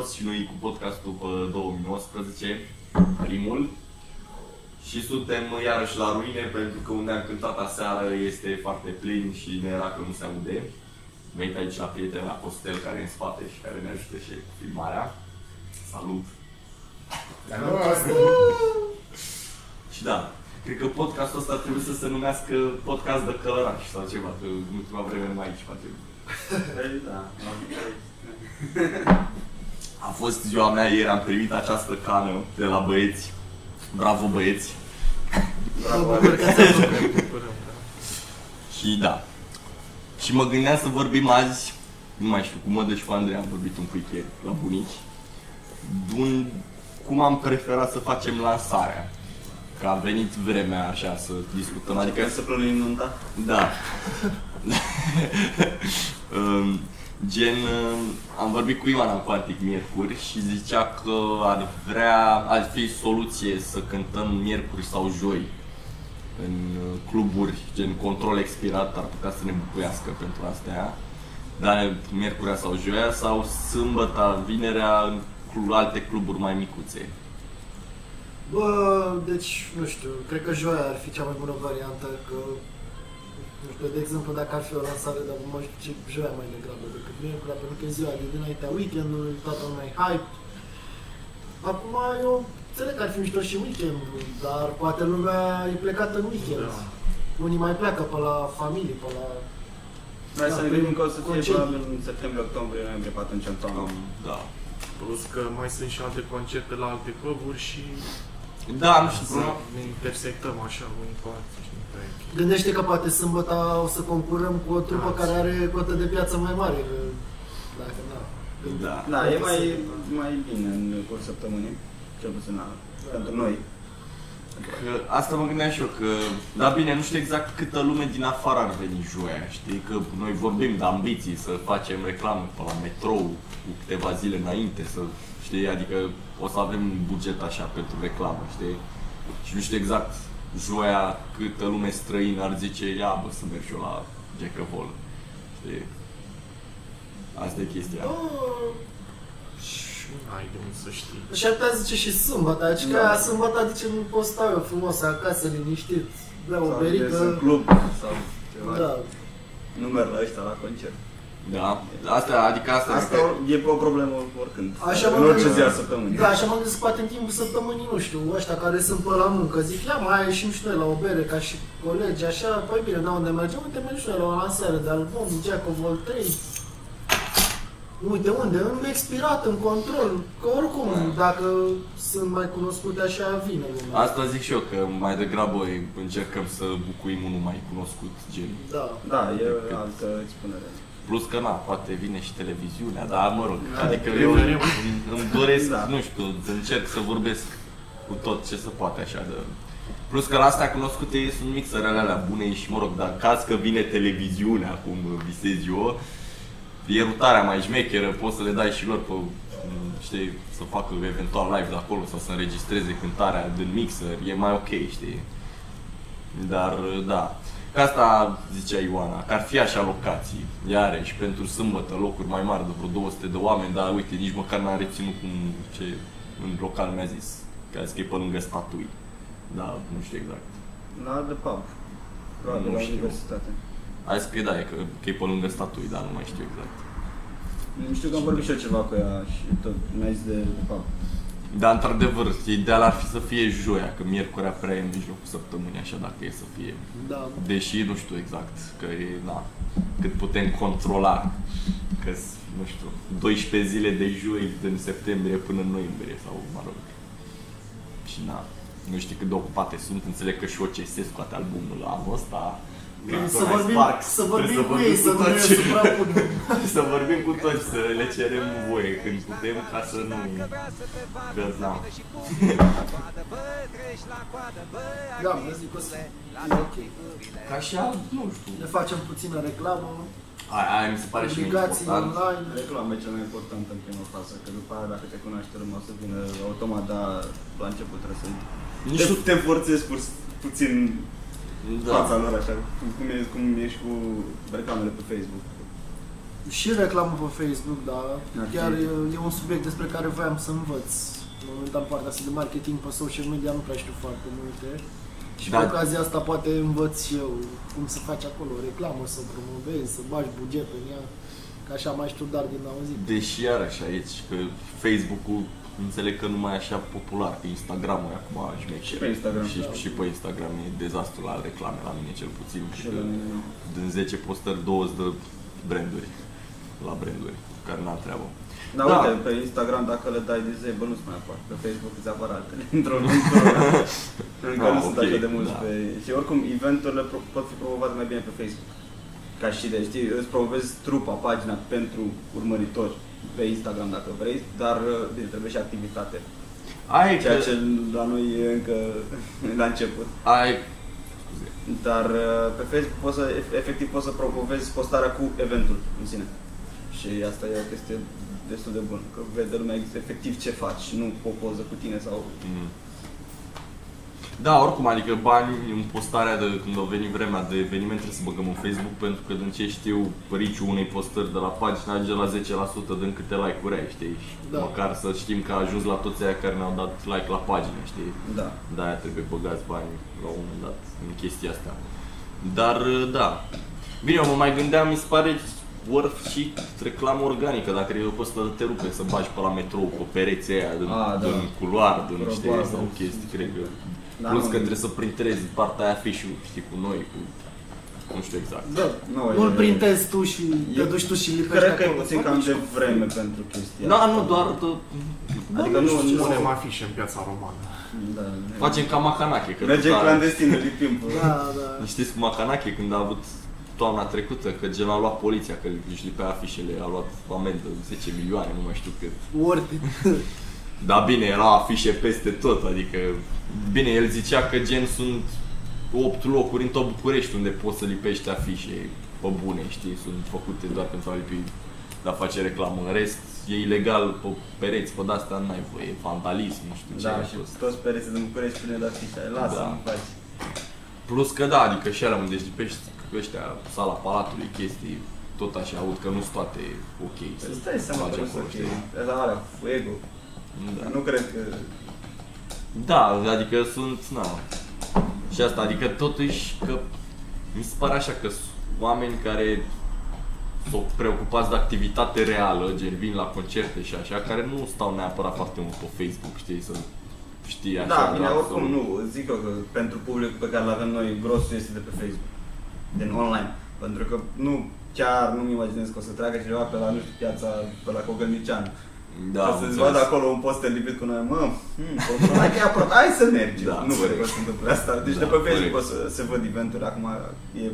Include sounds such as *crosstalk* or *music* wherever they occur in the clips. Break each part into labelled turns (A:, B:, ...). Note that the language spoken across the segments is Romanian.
A: întors și noi cu podcastul pe 2019, primul. Și suntem iarăși la ruine pentru că unde am cântat aseară este foarte plin și ne era că nu se aude. Venit aici la prietena la Costel care e în spate și care ne ajută și cu filmarea. Salut! Și da, cred că podcastul ăsta trebuie să se numească podcast de călăraș sau ceva, că în ultima vreme nu mai aici facem.
B: Da. *laughs*
A: A fost ziua mea ieri, am primit această cană de la băieți. Bravo băieți!
B: Bravo,
A: Și da. Și mă gândeam să vorbim azi, nu mai știu, cu Mădă și cu Andrei am vorbit un pic ieri la bunici, un, cum am preferat să facem lansarea. Că a venit vremea așa să discutăm, adică
B: Adică să plănuim nunta?
A: Da. *laughs* *laughs* Um, Gen, um, am vorbit cu Ioana în Quantic miercuri și zicea că ar vrea, ar fi soluție să cântăm miercuri sau joi în uh, cluburi, gen control expirat, ar putea să ne bucuiască pentru astea. Dar miercurea sau joia sau sâmbătă, vinerea în clu- alte cluburi mai micuțe.
C: Bă, deci, nu știu, cred că joia ar fi cea mai bună variantă, că, nu știu, de exemplu, dacă ar fi o lansare, dar mă știu ce joia mai degrabă decât miercurea, pentru că e ziua de dinaintea weekendului, toată lumea e hype. Acum, eu înțeleg că ar fi mișto și weekendul, dar poate lumea e plecată în weekend.
D: Da.
C: Unii mai pleacă pe la familie, pe la...
B: Hai să ne gândim că o să fie
C: Concedii.
B: probabil în septembrie, octombrie, noiembrie, pe atunci în toamnă.
A: Um, da.
D: Plus că mai sunt și alte concerte la alte cluburi și
A: Da, nu știu,
D: să ne intersectăm așa unii cu alții și nu prea e ok.
C: Gândește că poate sâmbătă o să concurăm cu o trupă
D: Da.
C: care are cotă de piață mai mare. că Dacă da.
A: Da.
B: Da, e mai, mai bine în curs săptămânii, cel puțin la, pentru noi.
A: Că asta mă gândeam și eu, că, da bine, nu știu exact câtă lume din afară ar veni joia, știi, că noi vorbim de ambiții să facem reclamă pe la metrou cu câteva zile înainte, să, știi, adică o să avem un buget așa pentru reclamă, știi, și nu știu exact joia câtă lume străină ar zice, ia bă, să merg și eu la Jackavol, știi, asta e chestia.
C: Oh,
D: Ai de unde să știi.
C: Și ar putea zice și sâmbătă, adică
B: Da.
C: da. sâmbătă adică nu pot stau eu frumos acasă, liniștit, beau o
B: Sau ies în
C: berică.
B: club sau ceva.
C: Da.
B: Nu merg la ăștia la concert.
A: Da, asta, adică asta,
B: Asta e o problemă oricând.
C: Așa mă
B: în orice
C: gândesc.
B: zi a săptămânii.
C: Da, așa m-am gândit poate în timpul săptămânii, nu știu, ăștia care sunt pe la muncă, zic, ia mai ieșim și noi la o bere ca și colegi, așa, păi bine, da, unde mergem? Uite, mergem și noi la o lansare de album, Jack of all trades. Uite, unde? În expirat, în control, că oricum, dacă sunt mai cunoscute așa, vine lumea.
A: asta zic și eu, că mai degrabă încercăm să bucuim unul mai cunoscut, gen
C: Da.
B: Da, e altă expunere.
A: Plus că na, poate vine și televiziunea, dar mă rog,
B: Da,
A: adică
D: e
A: eu
D: mereu.
A: îmi, îmi doresc,
B: Da.
A: nu știu, să încerc să vorbesc cu tot ce se poate așa de... Plus că la astea cunoscute sunt mixerele alea bune și mă rog, dar în caz că vine televiziunea, cum visez eu, e rutarea mai șmecheră, poți să le dai și lor pe, știi, să facă eventual live de acolo sau să înregistreze cântarea din mixer, e mai ok, știi? Dar, da. Ca asta zicea Ioana, că ar fi așa locații, iarăși, pentru sâmbătă, locuri mai mari de vreo 200 de oameni, dar uite, nici măcar n-am reținut cum ce în local mi-a zis, că a zis că e pe lângă statui. Da, nu știu exact.
B: La de pub. Probabil
A: Nu
B: la
A: știu.
B: universitate.
A: A zis că da, e, că, că e pe lângă statui, dar nu mai știu exact.
B: Nu știu că am vorbit și eu ceva cu ea și tot mi-a zis de, de pub.
A: Dar, într-adevăr, ideal ar fi să fie joia, că miercurea prea e în mijlocul săptămânii, așa dacă e să fie.
C: Da.
A: Deși nu știu exact, că e, na, cât putem controla, că nu știu, 12 zile de joi din septembrie până în noiembrie sau, mă rog. Și na, nu știu cât de ocupate sunt, înțeleg că și OCS scoate albumul la anul ăsta.
C: Să vorbim,
A: Sparks,
C: să vorbim
A: trebuie
C: cu ei, să nu ne
A: toți.
C: suprapunem. *laughs*
A: să vorbim cu toți, să le cerem voie când putem ca să nu... Că, na.
C: Da, *laughs* mă zic că e ok.
A: Ca așa, nu știu.
C: Ne facem puțină reclamă,
A: Aia, aia mi se pare și mie
C: publicații
A: important.
C: online.
B: Reclama e cea mai importantă în prima fază, că după aia dacă te cunoaște lumea o să vină automat, dar la început trebuie să
A: Nu
B: te,
A: știu,
B: te forțezi pur, puțin
A: da.
B: fața lor așa, cum, cum, e, cum e și cu reclamele pe Facebook.
C: Și reclamă pe Facebook, da.
B: Ar fi-
C: Chiar e, e un subiect despre care voiam să învăț. Momentan partea asta de marketing pe social media nu prea știu foarte multe. Și
A: Da.
C: cu ocazia asta poate învăț și eu cum să faci acolo o reclamă, să promovezi, să bagi buget în ea. Că așa mai știu dar din auzit.
A: Deși iarăși aici, că Facebook-ul înțeleg că nu mai e așa popular, că Instagram-ul e acum șmecher.
B: Și pe Instagram,
A: Și,
C: da.
A: și pe Instagram e dezastru la reclame, la mine cel puțin.
B: Și
A: Și
B: la mine.
A: din 10 postări, 2 de branduri. La branduri, care n-am treabă.
B: Da,
A: Da.
B: uite, pe Instagram dacă le dai disable nu-ți mai apar. Pe Facebook îți apar altele. *laughs* Într-un într-un *laughs* Încă
A: Ah,
B: nu sunt
A: ok,
B: așa de mulți
A: da.
B: pe... Și oricum, eventurile pro- pot fi promovate mai bine pe Facebook. Ca și de, știi, îți promovezi trupa, pagina pentru urmăritori pe Instagram dacă vrei, dar bine, trebuie și activitate.
A: Ai
B: Ceea
A: că,
B: ce la noi e încă *laughs* la început.
A: ai,
B: Dar uh, pe Facebook poți să, ef- efectiv poți să promovezi postarea cu eventul în sine. Și asta e o chestie destul de bună, că vede lumea efectiv ce faci, nu o poză cu tine sau...
A: Mm. Da, oricum, adică bani în postarea de când a venit vremea de eveniment trebuie să băgăm în Facebook pentru că din ce știu păriciul unei postări de la pagină ajunge la 10% din câte like-uri ai, știi? Și
C: Da.
A: Măcar să știm că a ajuns la toți aia care ne-au dat like la pagină, știi?
B: Da.
A: De-aia trebuie băgați bani la un moment dat în chestia asta. Dar, da. Bine, eu mă mai gândeam, mi se pare worth și reclamă organică, dacă e o postă de te rupe să bagi pe la metrou pe pereții aia, din,
B: Ah, da.
A: din culoar, din știi,
B: Probabil.
A: sau chestii, cred că.
B: Da,
A: Plus
B: nu.
A: că trebuie să printrezi partea aia afișul, știi, cu noi, cu... Nu știu exact.
C: Da.
B: Nu,
C: Nu îl
B: e-
C: printezi tu și te
B: E-
C: duci tu și lipești
B: Cred că e
C: acolo.
B: puțin
C: Fac
B: cam
C: mișto.
B: de vreme pentru chestia
A: Da,
B: asta.
A: nu, doar de...
B: Adică
C: nu
B: nu,
C: știu ce
B: nu,
D: Punem afișe în piața romană.
B: da,
A: Facem ca Macanache, că
B: Mergem
A: tot a-
B: clandestin, lipim pe...
C: Da, da.
A: Știți cu Macanache când a avut toamna trecută, că gen a luat poliția, că își lipea afișele, a luat amendă 10 milioane, nu mai știu cât.
C: Worth *laughs* it.
A: Da, bine, era afișe peste tot, adică... Bine, el zicea că gen sunt 8 locuri în tot București unde poți să lipești afișe pe bune, știi, sunt făcute doar pentru a lipi, de a face reclamă. În rest, e ilegal pe pereți, pe de-asta n-ai voie, e vandalism, nu știu ce.
B: Da,
A: a
B: și
A: fost.
B: toți pereții din București pline de afișe. Lasă,
A: Da.
B: nu faci.
A: Plus că da, adică și alea unde își lipești ăștia, sala palatului, chestii, tot așa, aud că nu sunt toate ok să
B: Îți dai seama
A: faci
B: că
A: acolo,
B: să
A: știi?
B: fie. Asta alea, fuego.
A: Da.
B: Nu cred că...
A: Da, adică sunt, na. Și asta, adică totuși că mi se pare așa că sunt oameni care s-au preocupați de activitate reală, gen vin la concerte și așa, care nu stau neapărat foarte mult pe Facebook, știi, să știi așa.
B: Da, bine,
A: doar
B: oricum
A: să-
B: nu. Zic eu că pentru publicul pe care îl avem noi, grosul este de pe Facebook. Din online. Pentru că nu chiar nu-mi imaginez că o să treacă cineva pe la, nu știu, piața, pe la Cogălnician.
A: Da,
B: Da,
A: am
B: să-ți
A: înțeles.
B: vadă acolo un poster lipit cu noi, mă, hmm, *laughs* hai că e aproape, hai să mergem.
A: Da,
B: nu cred
A: corect.
B: că o să întâmple asta. Deci
A: Da,
B: de pe Facebook
A: corect.
B: o să se văd eventuri, acum e,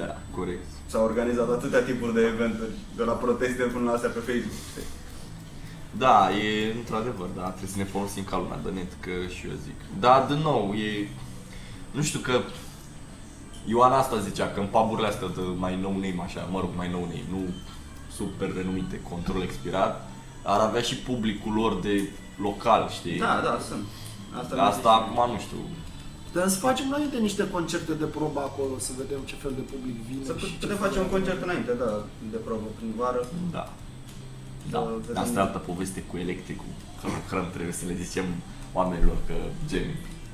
A: Da, corect.
B: s-au organizat atâtea tipuri de eventuri, de la proteste până la astea pe Facebook. știi?
A: Da, e într-adevăr, da, trebuie să ne folosim ca lumea de net, că și eu zic. Da, din nou, e... Nu știu că... Ioana asta zicea că în puburile astea de mai nou name, așa, mă rog, mai nou name, nu super renumite, control expirat, ar avea și publicul lor de local, știi?
B: Da, da, sunt. Asta,
A: Asta acum nu știu.
C: Dar să facem înainte niște concerte de probă acolo, să vedem ce fel de public vine.
B: Să
C: și ce
B: putem
C: fel
B: face
C: de-
B: un concert înainte, da, de probă prin vară.
A: Da. Da,
B: Să vedem.
A: asta e altă poveste cu electricul. Că lucrăm, trebuie să le zicem oamenilor că gen,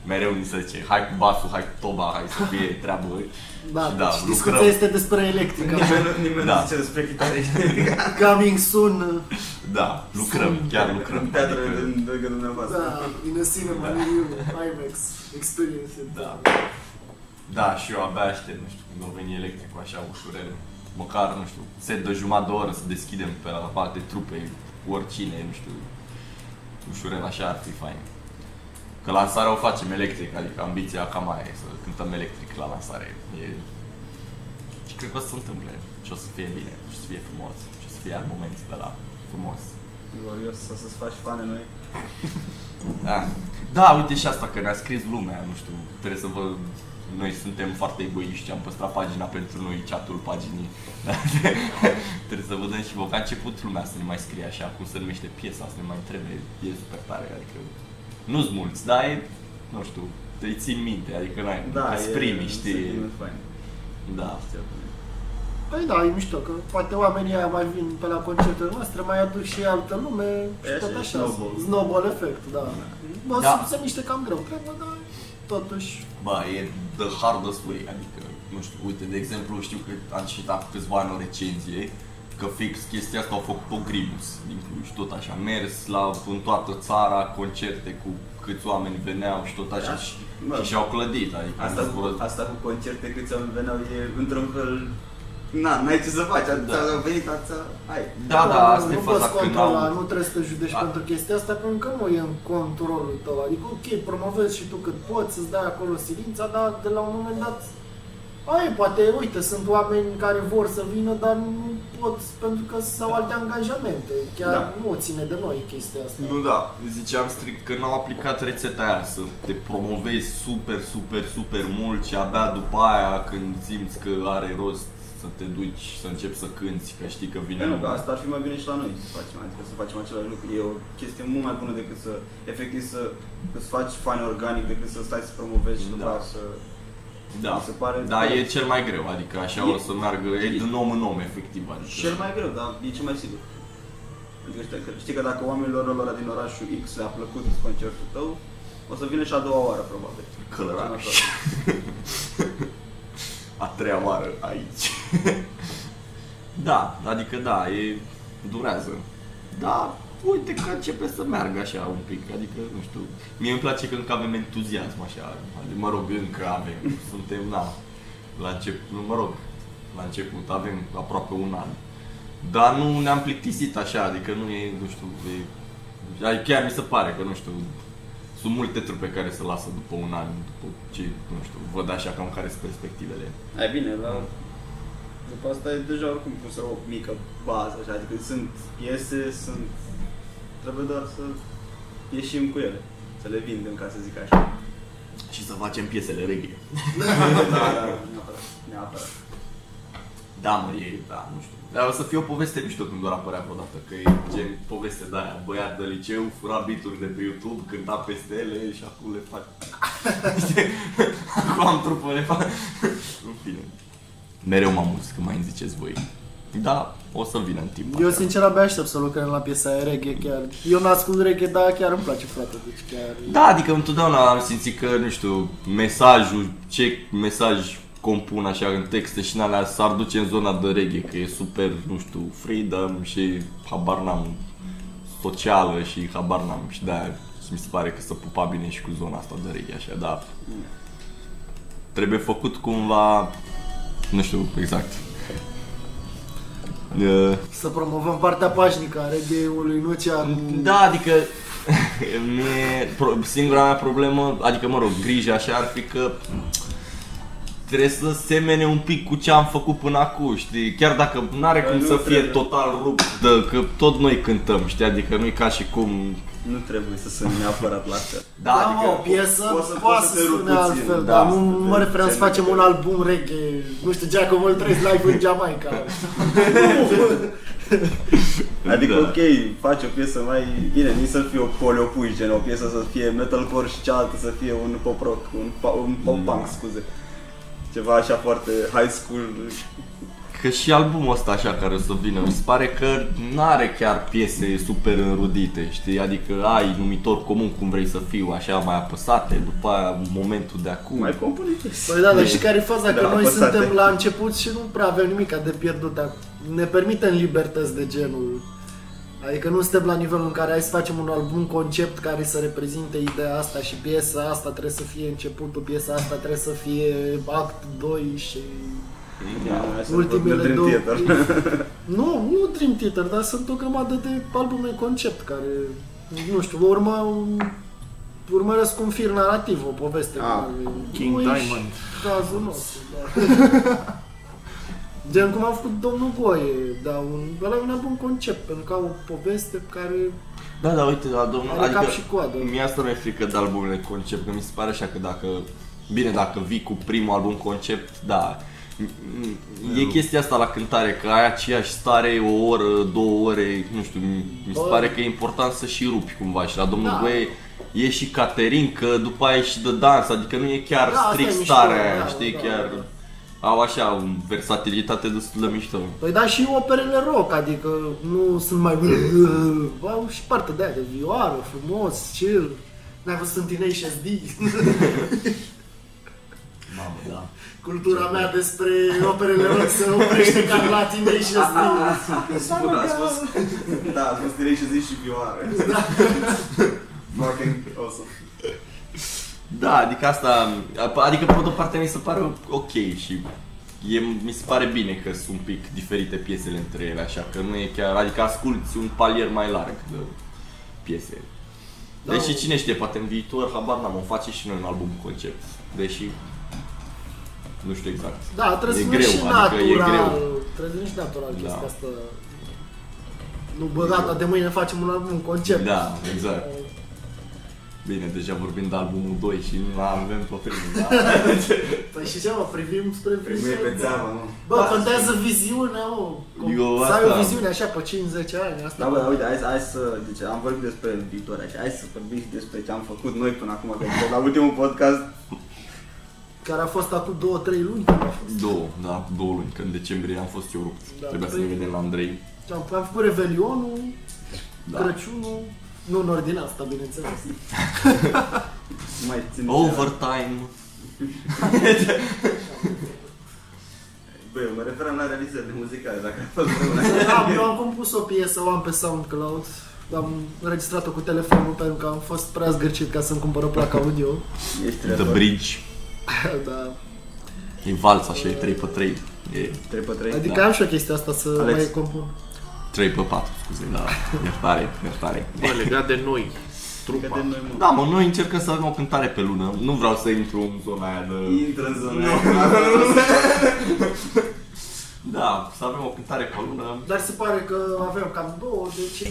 A: mereu ni se zice, hai cu basul, hai cu toba, hai să fie treabă. *laughs*
C: Da,
A: și da,
C: deci
A: lucrăm.
C: discuția este despre electrică.
B: Nimeni, nu- nimeni
A: Da.
B: nu zice despre chitară. *laughs*
C: Coming soon.
A: Da, lucrăm, chiar lucrăm.
B: În teatrele
A: adică-
B: din lângă dumneavoastră.
C: Da, in a *laughs* cinema
A: Da.
C: near you, IMAX experience.
A: Da. Da, și eu abia aștept, nu știu, când o veni electricul așa ușurel. Măcar, nu știu, set de jumătate de oră să deschidem pe la parte trupe, cu oricine, nu știu. Ușurel așa ar fi fain. Că lansarea o facem electric, adică ambiția cam aia e să cântăm electric la lansare. E... Și cred că o să se întâmple și o să fie bine, și o să fie frumos, și o să fie al moment de la frumos.
B: Glorios să să-ți faci fane noi.
A: Da. Da, uite și asta, că ne-a scris lumea, nu știu, trebuie să vă... Noi suntem foarte egoiști, am păstrat pagina pentru noi, chatul paginii. *laughs* trebuie să vă dăm și vă, că a început lumea să ne mai scrie așa, cum se numește piesa, să ne mai întrebe, e super tare, adică... Nu-s mulți, dar e, nu știu, îi țin minte, adică n-ai,
B: Da,
A: îți primi,
B: e
A: știi?
B: sentiment fain.
A: Da.
B: Știu.
C: Păi da, e mișto, că poate oamenii aia mai vin pe la concertele noastre, mai aduc și altă lume și
B: E
C: tot
B: așa,
C: așa.
B: snowball.
C: Snowball effect, da. Bă,
A: Da.
C: se, se miște cam greu, cred, bă, dar totuși...
A: Bă, e the hardest way, adică, nu știu, uite, de exemplu, știu că am citat cu câțiva ani o recenzie, că fix chestia asta au făcut-o Grimus din Cluj, tot așa, mers la, în toată țara, concerte cu câți oameni veneau și tot așa
B: Da.
A: și,
B: Bă.
A: și și-au clădit, adică
B: Asta,
A: nu
B: cu,
A: cură-
B: asta cu concerte câți oameni veneau e într-un fel... Na, n-ai ce să faci,
A: Da.
B: da. a venit, ața, hai.
A: Da, da,
C: nu,
A: asta e
C: nu
A: faza
C: poți
A: când
C: controla,
A: au...
C: nu trebuie să te judeci
A: A-
C: pentru chestia asta, pentru că nu e în controlul tău. Adică, ok, promovezi și tu cât poți, să-ți dai acolo silința, dar de la un moment dat ai, poate, uite, sunt oameni care vor să vină, dar nu pot pentru că sau alte angajamente. Chiar
B: Da.
C: nu ține de noi chestia asta.
A: Nu, da, ziceam strict că n-au aplicat rețeta aia să te promovezi super, super, super mult și abia după aia când simți că are rost să te duci, să începi să cânti, că știi că vine
B: Nu, că
A: lumea.
B: asta ar fi mai bine și la noi să facem, adică să facem același lucru. E o chestie mult mai bună decât să, efectiv, să îți faci fani organic decât să stai să promovezi și după
A: Da.
B: aia să...
A: Da,
B: mi se pare
A: da,
B: că-
A: e cel mai greu, adică așa
B: E-
A: o să meargă, e din om în om, efectiv, adică.
B: Cel mai greu, dar e cel mai sigur. Adică știi că, știi că dacă oamenilor ăla din orașul X le-a plăcut concertul tău, o să vină și a doua oară, probabil.
A: Călăraș. *laughs* A treia oară aici. *laughs* da, adică da, e, durează. Da, uite că începe să meargă așa un pic, adică, nu știu, mie îmi place că încă avem entuziasm așa, adică, mă rog, încă avem, suntem, na, la început, mă rog, la început avem aproape un an. Dar nu ne-am plictisit așa, adică nu e, nu știu, e, adică chiar mi se pare că, nu știu, sunt multe trupe care se lasă după un an, după ce, nu știu, văd așa cam care sunt perspectivele.
B: Ai bine, la... După asta e deja oricum pusă o mică bază, așa, adică sunt piese, sunt... Trebuie doar să ieșim cu ele, să le vindem, ca să zic așa.
A: Și să facem piesele reggae. *laughs*
B: da, da, neapărat, neapărat.
A: Da, mă, e, da, nu știu. Dar o să fie o poveste mișto când doar apărea vreodată, că e gen poveste de aia, băiat de liceu, fura beaturi de pe YouTube, cânta peste ele și acum le fac. Știi? *laughs* acum am trupă, le fac. *laughs* În fine. Mereu mă amuz când mai îmi ziceți voi. Da, o să vină în timp.
C: Eu
A: așa.
C: sincer abia aștept să lucrăm la piesa aia reggae chiar. Eu n-ascult reggae, dar chiar îmi place frate, deci chiar...
A: Da, adică întotdeauna am simțit că, nu știu, mesajul, ce mesaj compun așa în texte și în alea s-ar duce în zona de reggae, că e super, nu știu, freedom și habar n-am socială și habar n-am și de-aia mi se pare că se pupa bine și cu zona asta de reggae așa, dar trebuie făcut cumva, nu știu exact. Uh,
C: Să promovăm partea pașnică a reggae-ului, nu cea cu...
A: Da, adică *laughs* mie, pro, singura mea problemă, adică mă rog, grija așa ar fi că trebuie să semene un pic cu ce am făcut până acum, știi? Chiar dacă nu are
B: Că
A: cum
B: nu
A: să fie
B: trebuie.
A: total rupt, de, că tot noi cântăm, știi? Adică nu e ca și cum...
B: Nu trebuie să sunt neapărat la fel.
A: Da,
C: Da,
A: adică...
C: mă, o piesă
B: poți să-
C: poate
B: poți
C: să
B: să te rupi
C: sune
B: puțin,
C: altfel,
B: da,
C: dar
B: să
C: nu
B: te
C: mă referam să
B: rupi
C: facem un album reggae, nu știu, Jack of all trades live în Jamaica. *laughs*
B: Adică,
A: Da.
B: ok, faci o piesă mai bine, nici să fie o polio gen, o piesă să fie metalcore și cealaltă să fie un pop rock, un, pa- un pop punk,
A: Da.
B: scuze. Ceva așa foarte high school.
A: Că și albumul ăsta așa care o să vină, mi se pare că nu are chiar piese super înrudite, știi? Adică ai numitor comun cum vrei să fiu, așa mai apăsate, după aia momentul de acum.
B: Mai compune piese.
C: Păi da, dar și care e faza? Că
B: Da,
C: noi
B: apăsate.
C: suntem la început și nu prea avem nimic de pierdut. Ne permitem libertăți de genul. Adică nu suntem la nivelul în care hai să facem un album concept care să reprezinte ideea asta și piesa asta trebuie să fie începutul, piesa asta trebuie să fie act 2 și...
B: Da, hai să
C: Ultimele
B: vorbim
C: două-
B: Dream Theater. *laughs*
C: Nu, nu Dream Theater, dar sunt o grămadă de albume concept care, nu știu, urmă urmăresc un fir narrativ, o poveste.
B: Ah,
C: care-
D: King
C: nu e
D: Diamond.
C: și Cazul nostru, da. *laughs* Gen cum a făcut domnul Goie, dar un, ăla e un album concept, pentru că au o poveste care
A: Da, da, uite, la domnul,
C: are cap și coadă.
A: Mie asta mi-e frică de albumele concept, că mi se pare așa că dacă, bine, dacă vii cu primul album concept, da, E chestia asta la cântare, că ai aceeași stare o oră, două ore, nu știu, mi mi se
C: Bă.
A: pare că e important să și rupi cumva și la domnul
C: Da.
A: Goe e și catering, că după aia e și de dans, adică nu e chiar
C: Da, asta
A: strict
C: e mișto,
A: starea aia,
C: da,
A: știi,
C: da,
A: chiar
C: da.
A: au așa o versatilitate destul de mișto.
C: Păi da, și operele rock, adică nu sunt mai... *laughs* Au și partea de aia de vioară, frumos, chill. N-ai văzut în Tenacious D? *laughs*
A: Mamă, da.
C: Cultura mea despre operele rock se oprește ca la Tenacious D.
B: Spune, a spus, da, a spus direct și zici și vioară. Fucking awesome.
A: Da, adică asta, adică pe de o parte mi se pare ok și e, mi se pare bine că sunt un pic diferite piesele între ele, așa că nu e chiar, adică asculti un palier mai larg de piese.
C: Da.
A: Deși cine știe, poate în viitor, habar n-am, o face și noi un album concept, deși nu știu exact.
C: Da, trebuie
A: E
C: să fie
A: greu,
C: și
A: adică e
C: natural.
A: greu.
C: Trebuie să fie și natural
A: Da.
C: chestia asta. Nu, bă, gata, de mâine facem un album concept.
A: Da, exact. Bine, deja vorbim de albumul 2 și nu avem pe primul, da?
C: Păi și ce mă, privim spre
B: Primul e pe
C: viziune.
B: țeavă, nu?
C: Bă, contează viziunea, mă. Cum-
A: Eu
C: Să ai o
A: asta-
C: viziune așa pe 5-10 ani, asta.
B: Da, bă, dar uite, hai, hai să, deci am vorbit despre viitor așa, hai să vorbim și despre ce am făcut noi până acum, că la ultimul podcast,
C: Care a fost acum 2-3 luni, când a fost.
A: Două, da, două luni, că în decembrie am fost eu rupt.
C: Da,
A: Trebuia să
C: păi-
A: ne vedem la Andrei.
C: Am, am făcut Revelionul,
A: Da.
C: Crăciunul, nu în ordine asta, bineînțeles.
B: nu *laughs* mai țin
A: Overtime. *laughs*
B: Bă, eu mă referam la realizările muzicale, dacă a fost *laughs* vreuna.
C: am, eu am compus o piesă, o am pe SoundCloud. Am înregistrat-o cu telefonul pentru că am fost prea zgârcit ca să-mi cumpăr o placă audio.
B: Ești
A: The
B: rapper.
A: Bridge. *laughs*
C: da.
A: E vals așa, e 3 pe 3. E
B: 3 pe 3.
C: Adică
A: Da.
C: am și o chestie asta să
B: Alex.
C: mai compun.
A: 3 pe 4, scuze, da. Iertare, iertare.
D: Bă, legat de noi, trupa.
B: Că de noi, mă.
A: Da, mă, noi încercăm să avem o cântare pe lună. Nu vreau să intru în zona aia de...
B: Intră în zona
A: Nu.
B: aia. *laughs*
A: Da, să avem o cântare pe lună.
C: Dar se pare că avem cam două, deci e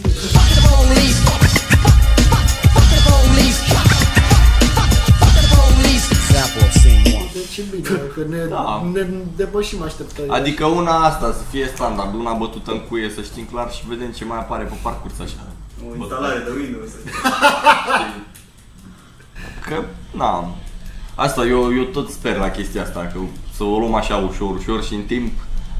C: deci e bine, că ne,
A: Da.
C: ne depășim așteptările.
A: Adică una asta să fie standard, una bătută în cuie, să știm clar și vedem ce mai apare pe parcurs așa.
B: O instalare de Windows. *laughs*
A: Că, na, asta eu, eu tot sper la chestia asta, că să o luăm așa ușor, ușor și în timp,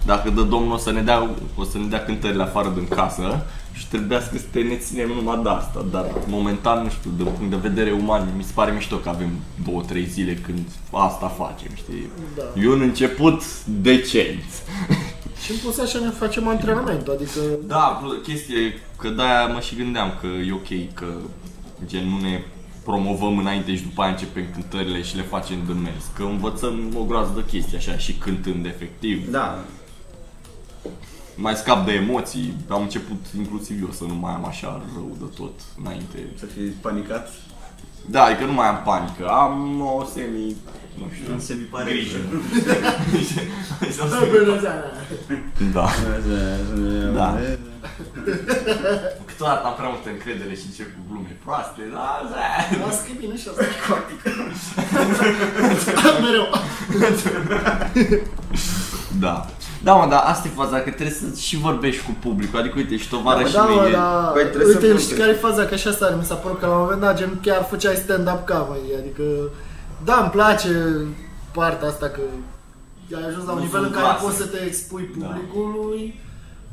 A: dacă dă Domnul o să ne dea, o să ne dea cântările afară din casă și trebuiască să te ne ținem numai de asta, dar momentan, nu știu, din punct de vedere uman, mi se pare mișto că avem două, trei zile când asta facem, știi?
C: Da.
A: E un început decent. *laughs*
C: Și în plus așa ne facem antrenamentul, adică
A: Da, bă, chestie e că de-aia mă și gândeam că e ok că gen nu ne promovăm înainte și după aia începem cântările și le facem de mers. Că învățăm o groază de chestii așa și cântând efectiv.
B: Da,
A: Mai scap de emoții. Am început inclusiv eu să nu mai am așa rău de tot înainte.
B: să fii panicat.
A: Da, adică nu mai am panică. Am o semi... Nu știu.
B: Nu se mi pare
A: Grijă. *laughs*
C: Bună seara!
A: da.
B: Da.
A: Da. Câteodată am prea multă încredere și încep cu glume proaste, da, da.
C: Las că e bine și asta. *laughs* Mereu.
A: Da. Da, mă, dar asta e faza, că trebuie să și vorbești cu publicul. Adică, uite, și tovarășii
C: Da, mă,
A: mei...
C: da.
B: Băi, trebuie să
C: Uite,
B: vorbești.
C: știi care e faza? Că așa stare, mi s-a părut că la un moment dat, gen, chiar făceai stand-up comedy, adică, da, îmi place partea asta că ai ajuns la un
A: Nu
C: nivel în
A: sunt
C: care
A: clasic.
C: poți să te expui
A: Da.
C: publicului,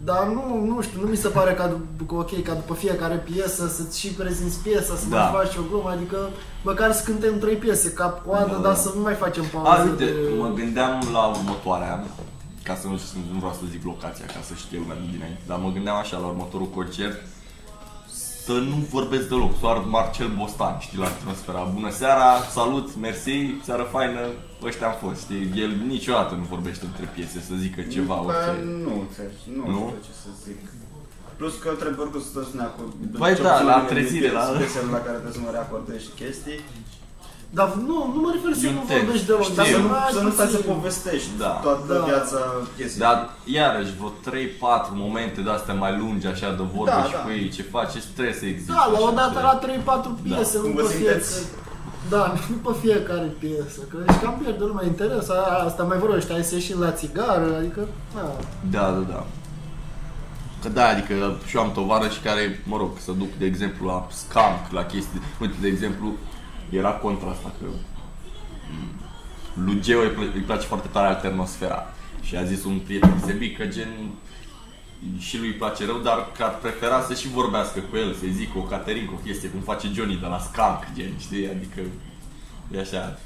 C: dar nu, nu știu, nu mi se pare ca, după, ok, ca după fiecare piesă să-ți și prezinți piesa, să
A: Da.
C: mai faci o glumă, adică măcar să cântăm trei piese cap-coadă,
A: Da,
C: dar
A: da.
C: să nu mai facem pauză
A: A, uite,
C: de...
A: mă gândeam la următoarea, ca să nu, nu vreau să zic locația, ca să știe lumea de dinainte, dar mă gândeam așa la următorul concert, să nu vorbesc deloc, doar Marcel Bostan, știi, la atmosfera. Bună seara, salut, mersi, seară faină, ăștia am fost, știi? El niciodată nu vorbește între piese să zică ceva,
B: Bă,
A: orice.
B: Nu, ți- nu,
A: Nu?
B: știu ce să zic. Plus că trebuie oricum să stau să ne acord.
A: Băi,
B: cel
A: da,
B: puțin
A: la
B: unele
A: trezire,
B: din
A: la-
B: piesele la care trebuie să mă reacordez și chestii.
C: Dar nu, nu mă refer să
A: E un
C: nu
A: text,
C: vorbești deloc,
A: știu.
C: dar
B: Să
C: să
B: nu,
C: nu ai
B: să nu stai să
C: puțin-
B: povestești
A: Da.
B: toată
C: Da.
B: viața chestii.
A: Dar iarăși vreo 3-4 momente de astea mai lungi așa de vorbe
B: Da,
A: și
B: da.
A: cu ei ce faci, trebuie să existe.
C: Da, la o
A: așa,
C: dată
A: știi?
C: la 3-4 piese,
B: Cum
C: nu
B: vă
C: pe
B: simteți?
C: fiecare. Da, *laughs* nu pe fiecare piesă, că ești cam pierde lumea interes, a- asta mai vorbește, hai să ieșim la țigară, adică, na,
A: Da, da, da. Că da, adică și eu am tovarăși care, mă rog, să duc, de exemplu, la skunk, la chestii. Uite, de exemplu, era contra asta că... mm, lui Geo îi, pl- îi place foarte tare alternosfera. Și a zis un prieten Sebi că gen și lui îi place rău, dar că ar prefera să și vorbească cu el, să-i zică o Caterin, o chestie, cum face Johnny de la Skunk, gen, știi? Adică e așa,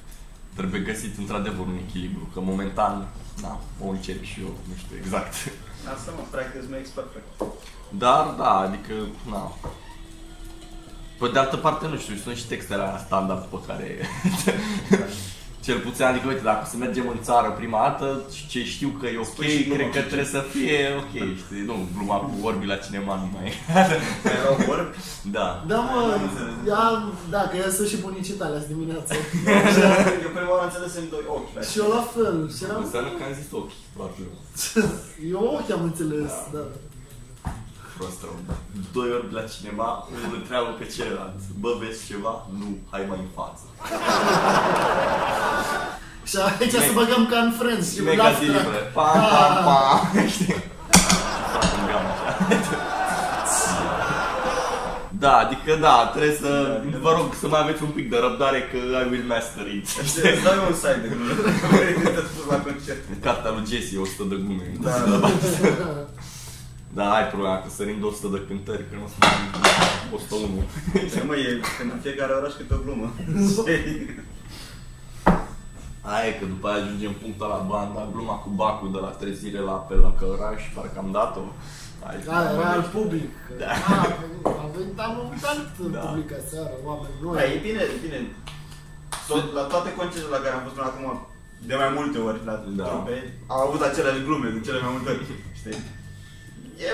A: trebuie găsit într-adevăr un echilibru, că momentan, na, o încerc și eu, nu știu exact.
B: Asta mă, practice makes perfect.
A: Dar, da, adică, na. Pe de altă parte, nu știu, sunt și textele alea standard pe care... *laughs* Cel puțin, adică, uite, dacă o să mergem în țară prima dată, ce știu că e ok,
B: Spui și gluma
A: cred că
B: cu
A: trebuie să fie ok, știi? Nu, gluma cu orbi la cinema nu mai e.
B: Erau orbi?
A: Da.
C: Da, mă, *laughs*
B: Am înțeles.
C: ia, da, că eu sunt și bunicii tale azi dimineață.
B: Eu prima oară înțeles în doi ochi.
C: și eu la fel. Și eram...
A: Înseamnă că am zis ochi, probabil. *laughs*
C: Eu ochi am înțeles, da.
A: Prost rău. Doi orbi la cinema, unul întreabă pe celălalt. Bă, vezi ceva? Nu, hai mai în față.
C: Și aici să băgăm ca în Friends și
A: Mega
C: laugh track.
A: libre. Pam, pam, pam. Știi? Fac în gamă așa. Da, adică da, trebuie să... Vă rog să mai aveți un pic de răbdare că I will master it.
B: Îți dau eu un site de glume. Te spus la concert.
A: Cartea lui Jesse, 100 de glume.
B: Da. *laughs*
A: Da, ai problema că sărim de 100 de cântări, că nu o să mai 101.
B: Ce mă, e în fiecare oraș câte o glumă.
A: Aia e că după aia ajungem punctul la banda, gluma cu bacul de la trezire la apel la căraș, parcă am dat-o. Hai,
C: Da, era al public.
A: Da.
C: Da. A venit am un alt
A: Da.
C: public aseară, oameni noi.
B: Da, e bine, e bine. Tot, la toate concertele la care am fost până acum, de mai multe ori la
A: Da.
B: trupe, au avut aceleași glume de cele mai multe ori, știi? E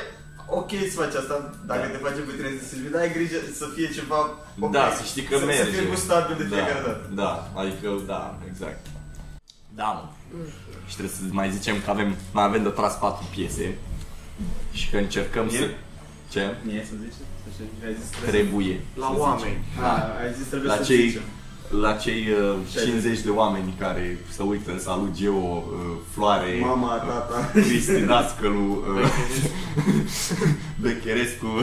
B: ok să faci asta, dacă
A: Da.
B: te face pe tine să se dar ai grijă să fie ceva ok,
A: Da, să știi că
B: să,
A: merge.
B: Să fie gustabil de fiecare
A: da,
B: dată.
A: Da, adică, da, exact. Da, mă. Și trebuie să mai zicem că avem, mai avem de tras patru piese și că încercăm
B: Mie?
A: să... Ce?
B: Mie să zici? Să știi, ai zis trebuie.
A: Trebuie.
D: La
A: să
D: oameni.
B: Da, ai zis trebuie
A: La
B: să
A: cei,
B: zicem.
A: La cei uh, 50 de oameni care se uită în salut Geo, uh, Floare,
B: Mama,
A: uh,
B: tata.
A: Cristi *laughs* Dascălu, uh, Becherescu, *laughs*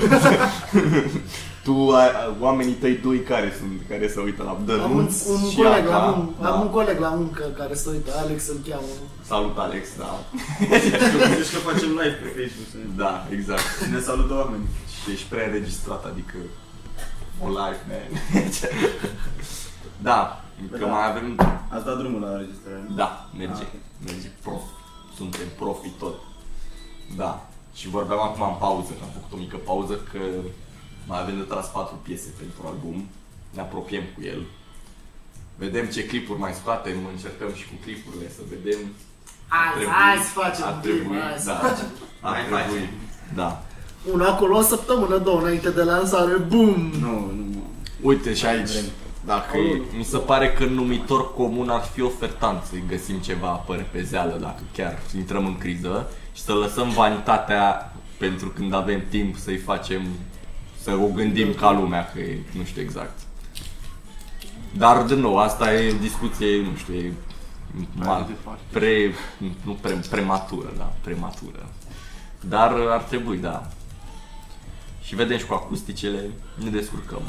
A: *laughs* tu, ai, oamenii tăi doi care sunt, care se uită la
C: Am un,
A: Dănuț
C: un
A: și
C: coleg,
A: Aca,
C: am, un,
A: da.
C: am un coleg la muncă care se uită, Alex îl cheamă.
A: Salut Alex, da.
B: Zici că facem live pe Facebook, să
A: Da, exact.
B: ne salută oamenii.
A: Și ești prea înregistrat, adică o live, man. Da, că
B: Da.
A: mai avem
B: Ați dat drumul la înregistrare. nu?
A: Da, merge.
B: Ah, ok.
A: Merge prof. Suntem profi tot. Da. Și vorbeam acum în pauză, am făcut o mică pauză că mai avem de tras patru piese pentru album. Ne apropiem cu el. Vedem ce clipuri mai scoatem, încercăm și cu clipurile să vedem.
C: Hai,
A: Ar trebui-
C: hai să facem
A: ar
C: un clip,
A: trebui, *laughs*
C: hai să
A: da.
C: facem.
A: Ar
B: Mai
A: trebui,
B: facem.
A: da.
C: Unul acolo o săptămână, două înainte de lansare, BUM!
B: Nu, nu, nu.
A: Uite și aici,
B: vrem.
A: Dacă
C: Au,
A: e,
C: nu.
A: mi se pare că în numitor comun ar fi ofertant să găsim ceva pe repezeală dacă chiar intrăm în criză și să lăsăm vanitatea pentru când avem timp să-i facem, să o gândim ca lumea, că e, nu știu exact. Dar, din nou, asta e discuție, nu știu, e mal, pre, nu pre, prematură, da, prematură. Dar ar trebui, da. Și vedem și cu acusticele, ne descurcăm.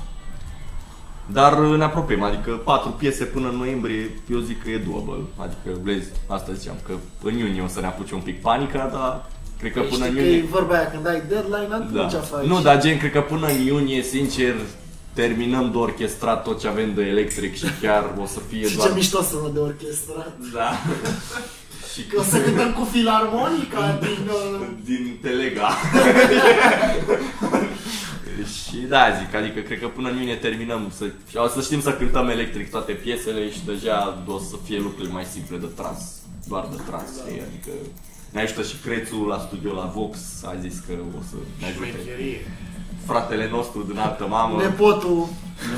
A: Dar ne apropiem, adică patru piese până în noiembrie, eu zic că e doable. Adică, vezi, asta ziceam, că în iunie o să ne apuce un pic panica, dar cred că
C: Păi
A: până în
C: știi că e
A: iunie...
C: vorba aia, când ai deadline, atunci
A: Da.
C: faci.
A: Nu, dar gen, cred că până în iunie, sincer, terminăm de orchestrat tot ce avem de electric și chiar o să fie
C: Și
A: doar...
C: ce mișto sună de orchestrat.
A: Da. *laughs* și
C: Că o să cântăm cu filarmonica din... uh,
A: din Telega. *laughs* și da, zic, adică cred că până în iunie terminăm să, și o să știm să cântăm electric toate piesele și deja o să fie lucruri mai simple de tras, doar de tras, știi? adică ne ajută și Crețul la studio la Vox, a zis că o să ne ajute.
D: Șmecherie.
A: Fratele nostru din altă mamă.
C: Nepotul.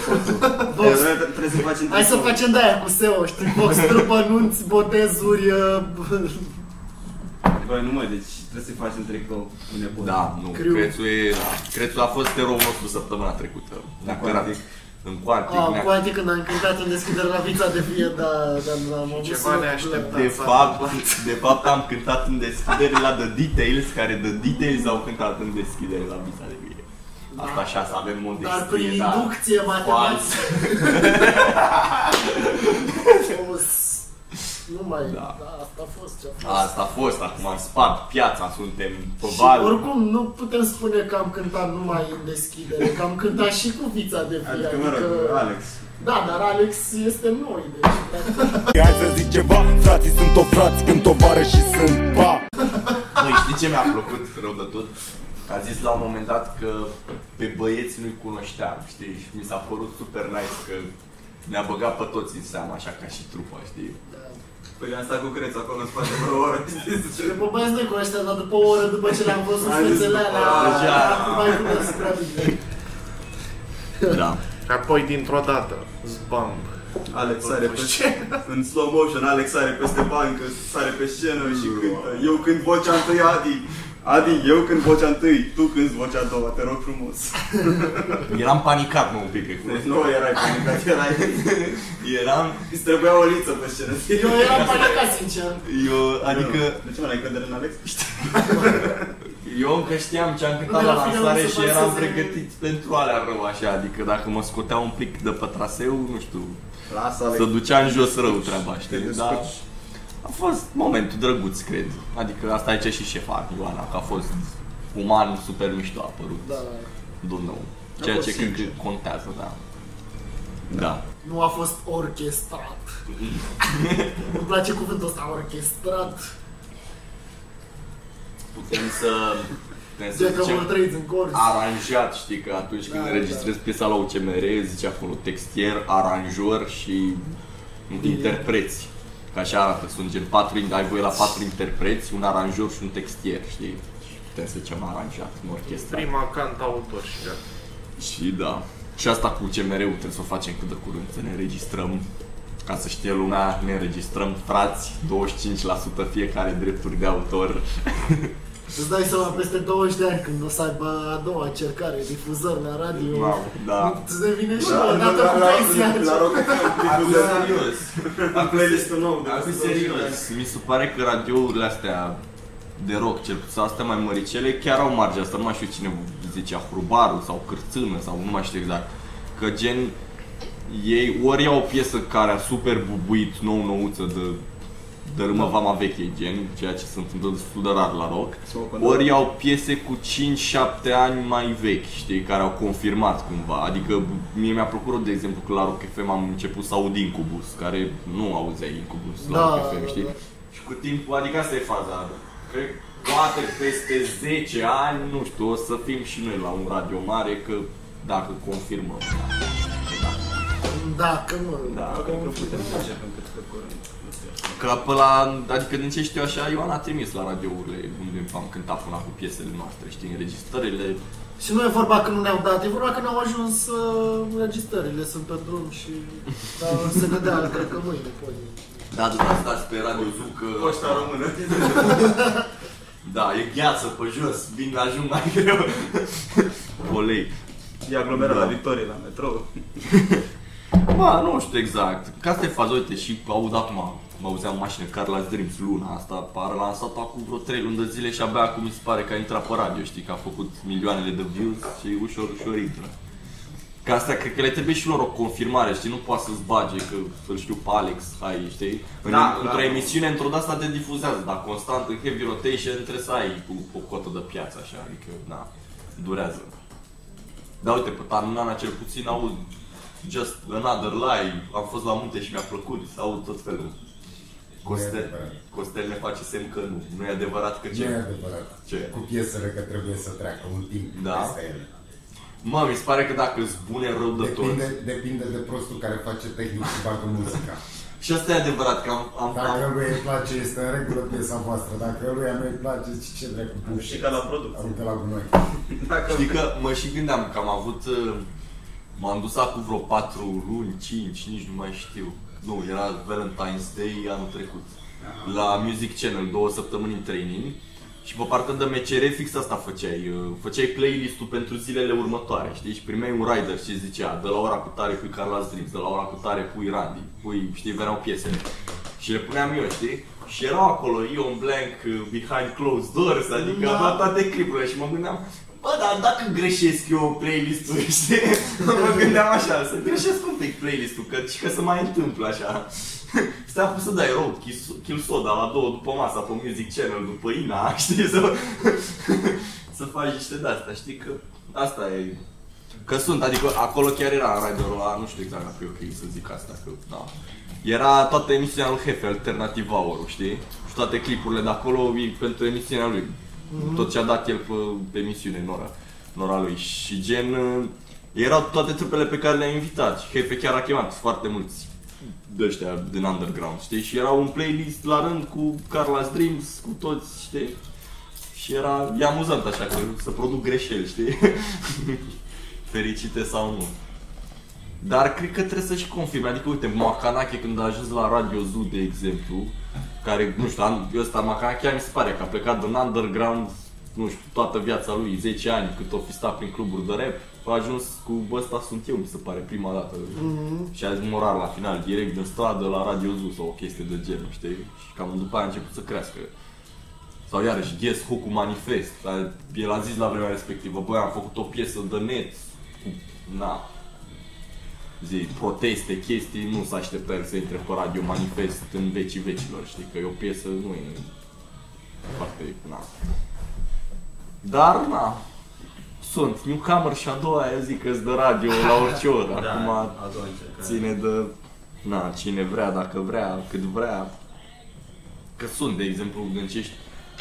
C: *laughs* Vox.
B: Trebuie trebuie să facem
C: Hai să facem de-aia cu SEO, știi? Vox, trupă, nunți, botezuri... uh,
B: Băi, nu mă, deci trebuie să facem tricou cu nepotul.
A: Da, nu,
C: Criu.
A: Crețul e, da. Crețul a fost eroul nostru săptămâna trecută. Ne-a
B: În
A: cărat
B: Quantic.
A: în Quantic.
C: Ah,
A: ne-a-
C: cu adică când am cântat în deschidere la Vița de Vie, da, dar am avut
D: Ceva
C: sună
D: neașteptat.
A: De
D: s-a
A: fapt,
D: întâmplat.
A: de fapt am cântat în deschidere la The Details, care The Details au cântat în deschidere la Visa de Vie. Asta așa, să avem modestie,
C: Dar prin
A: da.
C: inducție
A: Fals.
C: matematică. *laughs* Frumos. Păi,
A: Da.
C: da. asta a fost ce a fost.
A: Asta a fost, acum am spart piața, suntem pe
C: Și
A: val.
C: oricum nu putem spune că am cântat numai în deschidere, că am cântat și cu vița de fie.
B: Adică, mă rog, Alex.
C: Da, dar Alex este noi, deci practic,
E: Hai să zic ceva, frații sunt o frați când tovară și sunt pa
A: Băi, știi ce mi-a plăcut rău de tot? A zis la un moment dat că pe băieți nu-i cunoșteam, știi? Și mi s-a părut super nice că ne-a băgat pe toți în seama, așa ca și trupa, știi?
B: Păi am stat cu creț acolo în spate vreo oră, știți?
C: Și după băieți noi cunoșteam, dar după o oră după ce le-am văzut
B: Ai zis,
C: fețele alea,
A: deja.
C: acum mai cunosc prea bine.
A: Da.
D: Și apoi dintr-o dată, zbam.
B: Alex sare pe în slow motion, Alex sare peste bancă, sare pe scenă și cântă. Eu când vocea întâi, Adi. Adi, eu când vocea întâi, tu când vocea a doua, te rog frumos. *laughs*
A: Eram panicat, mă, un pic, că
B: Deci nu erai panicat, erai... *laughs*
A: Eram,
B: Îți trebuia o liță pe scenă.
C: Eu eram panicat, sincer.
A: eu, adică,
B: De ce mă n-ai încredere în Alex? *laughs*
A: eu încă știam ce am
C: Nu
A: cântat
C: era
A: la
C: final
A: lansare
C: să
A: și eram
C: paseze.
A: pregătit pentru alea rău, așa, adică dacă mă scotea un pic de pe traseu, nu știu,
B: Lasă, Alex.
A: să ducea în jos rău treaba,
B: Te
A: știi?
B: descurci.
A: Dar a fost momentul drăguț, cred. Adică asta e ce și șefa Ioana, că a fost uman super mișto a apărut.
C: Da.
A: Dumnezeu. Ceea
B: fost
A: ce cred că
B: sincer.
A: contează, da. Da.
C: Nu a fost orchestrat. *laughs* Îmi place cuvântul ăsta, orchestrat.
A: Putem să... Putem să
C: De că
A: zicem
C: vă trăiți în cors.
A: aranjat, știi că atunci când
C: Da,
A: înregistrezi piesa la UCMR, zice acolo textier, aranjor și interpreți. Că așa arată, sunt gen patru, ai voie la patru interpreți, un aranjor și un textier, știi? Și putem să zicem aranjat în orchestră.
D: Prima cant autor și gata.
A: Și da. Și asta cu CMR-ul trebuie să o facem cât de curând, să ne înregistrăm. Ca să știe lumea, ne înregistrăm frați, 25% fiecare drepturi de autor. *laughs*
C: Îți dai seama peste 20 de ani când o să aibă a doua încercare, difuzări la radio.
A: Mamă, da.
C: Îți devine și
B: Da,
C: o dată
B: la-
C: cu
B: la-
C: pensia.
B: La Rock
A: Acum serios.
B: Am playlistul nou. de
A: Acum
B: peste 20 de
A: serios.
B: ani.
A: Mi se pare că radiourile astea de rock, cel puțin astea mai măricele, chiar au marge asta. Nu mai știu cine zicea, Hrubaru sau Cârțână sau nu mai știu exact. Că gen, ei ori iau o piesă care a super bubuit nou-nouță de dărâmă vama veche, gen, ceea ce se întâmplă destul de rar la rock,
B: Smoke on
A: ori iau piese cu 5-7 ani mai vechi, știi, care au confirmat cumva. Adică mie mi-a plăcut, de exemplu, că la Rock FM am început să aud Incubus, care nu auzeai Incubus la
C: Da,
A: Rock FM,
C: da,
A: știi?
C: da.
A: Și cu timpul, adică asta e faza. Cred că poate peste 10 ani, nu știu, o să fim și noi la un radio mare, că dacă confirmăm. Da.
C: Dacă nu.
A: Da,
B: Cred că putem să începem cât de curând.
A: Că pe la, adică din ce știu așa, Ioan a trimis la radiourile unde am cântat până cu piesele noastre, știi, înregistrările.
C: Și nu e vorba că nu ne-au dat, e vorba că ne-au ajuns uh, înregistrările, sunt pe drum și *laughs* da, se vedea, cred că mâine, poi.
A: Da, da, stați pe Radio Zoo că...
B: Poșta română. *laughs*
A: Da, e gheață pe jos, vin, ajung mai greu. *laughs* Polei.
B: E aglomerat
A: Da.
B: la Victorie, la metrou.
A: Ba, nu știu exact. Ca asta e faza, uite, și aud acum, mă auzeam mașină Carla's Dreams luna asta, a relansat acum vreo 3 luni de zile și abia acum mi se pare că a intrat pe radio, știi, că a făcut milioanele de views și ușor, ușor intră. Că asta, cred că le trebuie și lor o confirmare, știi, nu poate să-ți bage, că să-l știu pe Alex, hai, știi? În,
B: Da,
A: într-o
B: da.
A: emisiune, într-o de asta te difuzează, dar constant în heavy rotation trebuie să ai cu o cotă de piață, așa, adică, na, durează. Da, uite, pe Tanana cel puțin aud Just Another Lie, am fost la munte și mi-a plăcut, să aud tot felul. Costel,
F: adevărat.
A: Costel ne face semn că nu, nu e adevărat că
F: Nu
A: ce?
F: e adevărat.
A: Ce?
F: Cu piesele că trebuie să treacă un timp
A: Da.
F: peste ele.
A: Mă, mi se pare că dacă îți bune rău de tot.
F: Depinde, depinde de prostul care face tehnic și bagă muzica. *laughs*
A: Și asta e adevărat, că am, am,
F: Dacă
A: am
F: lui îi place, este în regulă piesa voastră. Dacă lui nu îi place, ce ce dracu puși.
B: Și ca la producție.
F: Aruncă la gunoi. *laughs*
B: Dacă
A: Știi că mă și gândeam că am avut... uh, M-am dus acum vreo 4 luni, 5, nici nu mai știu. Nu, era Valentine's Day anul trecut. La Music Channel, două săptămâni în training. Și pe partea de MCR fix asta făceai. uh, Făceai playlist-ul pentru zilele următoare, știi? Și primeai un rider și zicea de la ora cu tare pui Carla's Dreams, de la ora cu tare pui Randy, pui, știi, veneau piesele. Și le puneam eu, știi? Și erau acolo Ion Blank, uh, Behind Closed Doors, adică
C: Da.
A: da. toate clipurile și mă gândeam Bă, dar dacă greșesc eu playlist-ul, *laughs* știi? mă gândeam așa, să greșesc un pic playlist-ul, că, și că se mai întâmplă așa. *laughs* Stai pus să dai road, kill- kill soda la două după masa pe Music Channel, după Ina, *laughs* știi, să, să faci niște de-astea, știi că asta e Că sunt, adică acolo chiar era riderul ăla, nu știu exact dacă e ok să zic asta, că da. Era toată emisiunea lui Hefe, Alternative hour știi? Și toate clipurile de acolo e pentru emisiunea lui. Tot ce a dat el pe, pe emisiune, Nora, Nora lui. Și gen, uh, erau toate trupele pe care le-a invitat. Și Hefe chiar a chemat foarte mulți de ăștia din underground, știi? Și era un playlist la rând cu Carla's Dreams, cu toți, știi? Și era, e amuzant așa, că să produc greșeli, știi? *laughs* Fericite sau nu. Dar cred că trebuie să-și confirme, adică uite, Macanache când a ajuns la Radio Zoo, de exemplu, care, nu știu, an- ăsta Macanache mi se pare că a plecat din underground, nu știu, toată viața lui, 10 ani, cât o fi stat prin cluburi de rap, a ajuns cu ăsta sunt eu, mi se pare, prima dată. Și a zis morar la final, direct din stradă la Radio Zoo sau o chestie de genul, știi? Și cam după aia a început să crească. Sau iarăși, Guess Who cu Manifest. Dar El a zis la vremea respectivă, băi, am făcut o piesă de net cu, na, zi, proteste, chestii, nu s-a aștepta el să intre pe radio manifest în vecii vecilor, știi, că e o piesă, nu e foarte, na. Dar, na, sunt newcomer și a doua, eu zic că de radio la orice oră, *laughs*
B: Da,
A: acum
B: a doua încercare.
A: ține de, na, cine vrea, dacă vrea, cât vrea. Că sunt, de exemplu, gâncești,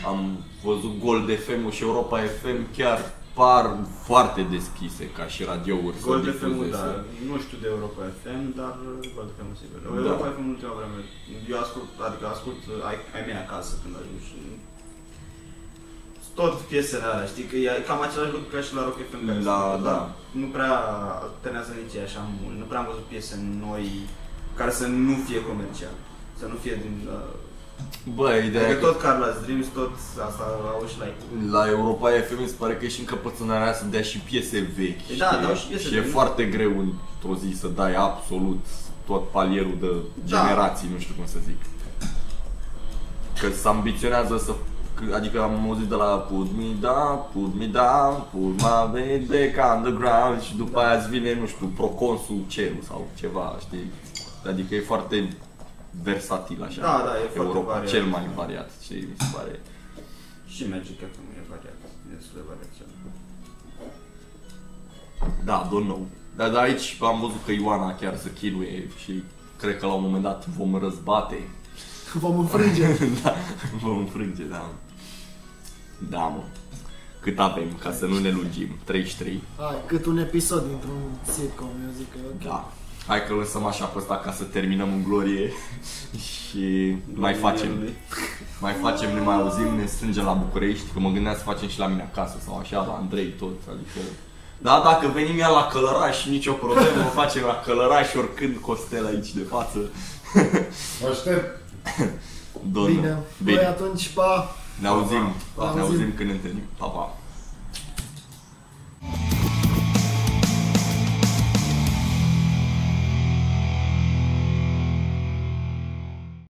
A: am văzut Gold FM și Europa FM chiar par foarte deschise ca și radiouri să
B: Gold FM,
A: difuzeze.
B: da, nu știu de Europa FM, dar Gold FM sigur.
A: Da.
B: Europa FM în ultima vreme, eu ascult, adică ascult uh, ai, ai mei acasă când ajung și tot piesele alea, știi, că e cam același lucru ca și la Rock FM care
A: Da,
B: sunt,
A: da.
B: Nu prea alternează nici ei așa mult, nu prea am văzut piese noi care să nu fie comercial, să nu fie din... Uh,
A: Bă, ideea e
B: adică
A: că
B: tot Carla's Dreams, tot asta au și la
A: la Europa FM mi se pare că e și încăpățânarea să dea și piese vechi.
B: Da,
A: știi?
B: dau și piese
A: și e
B: vechi.
A: foarte greu într-o zi să dai absolut tot palierul de
B: Da.
A: generații, nu știu cum să zic. Că se ambiționează să că- Adică am auzit de la Put me down, put me down, put my back underground și după aia îți vine, nu știu, proconsul cerul sau ceva, știi? Adică e foarte versatil așa.
B: Da, da, e foarte
A: Europa,
B: variat.
A: cel mai variat, știi, mi se pare.
B: Și Magic FM e variat, e destul de variat. și ăla.
A: Da, don't know. Dar de aici am văzut că Ioana chiar se chinuie și cred că la un moment dat vom răzbate.
C: Vom înfrânge. *laughs*
A: da, vom înfrânge, da. Da, mă. Cât avem, ca să nu ne lungim? 33.
C: Hai, cât un episod dintr-un sitcom, eu zic că e ok.
A: Da. Hai că lăsăm așa pe ăsta ca să terminăm în glorie și mai facem. Mai facem, ne mai auzim, ne strângem la București, că mă gândeam să facem și la mine acasă sau așa, la Andrei tot, adică... Da, dacă venim iar la Călăraș, nicio problemă, o facem la Călăraș oricând Costel aici de față.
F: Mă aștept.
A: Domnul.
C: Bine, Bine. Băi, atunci, pa!
A: Ne auzim,
C: Pa.
A: ne
C: Auzim.
A: auzim când ne întâlnim. Pa, pa.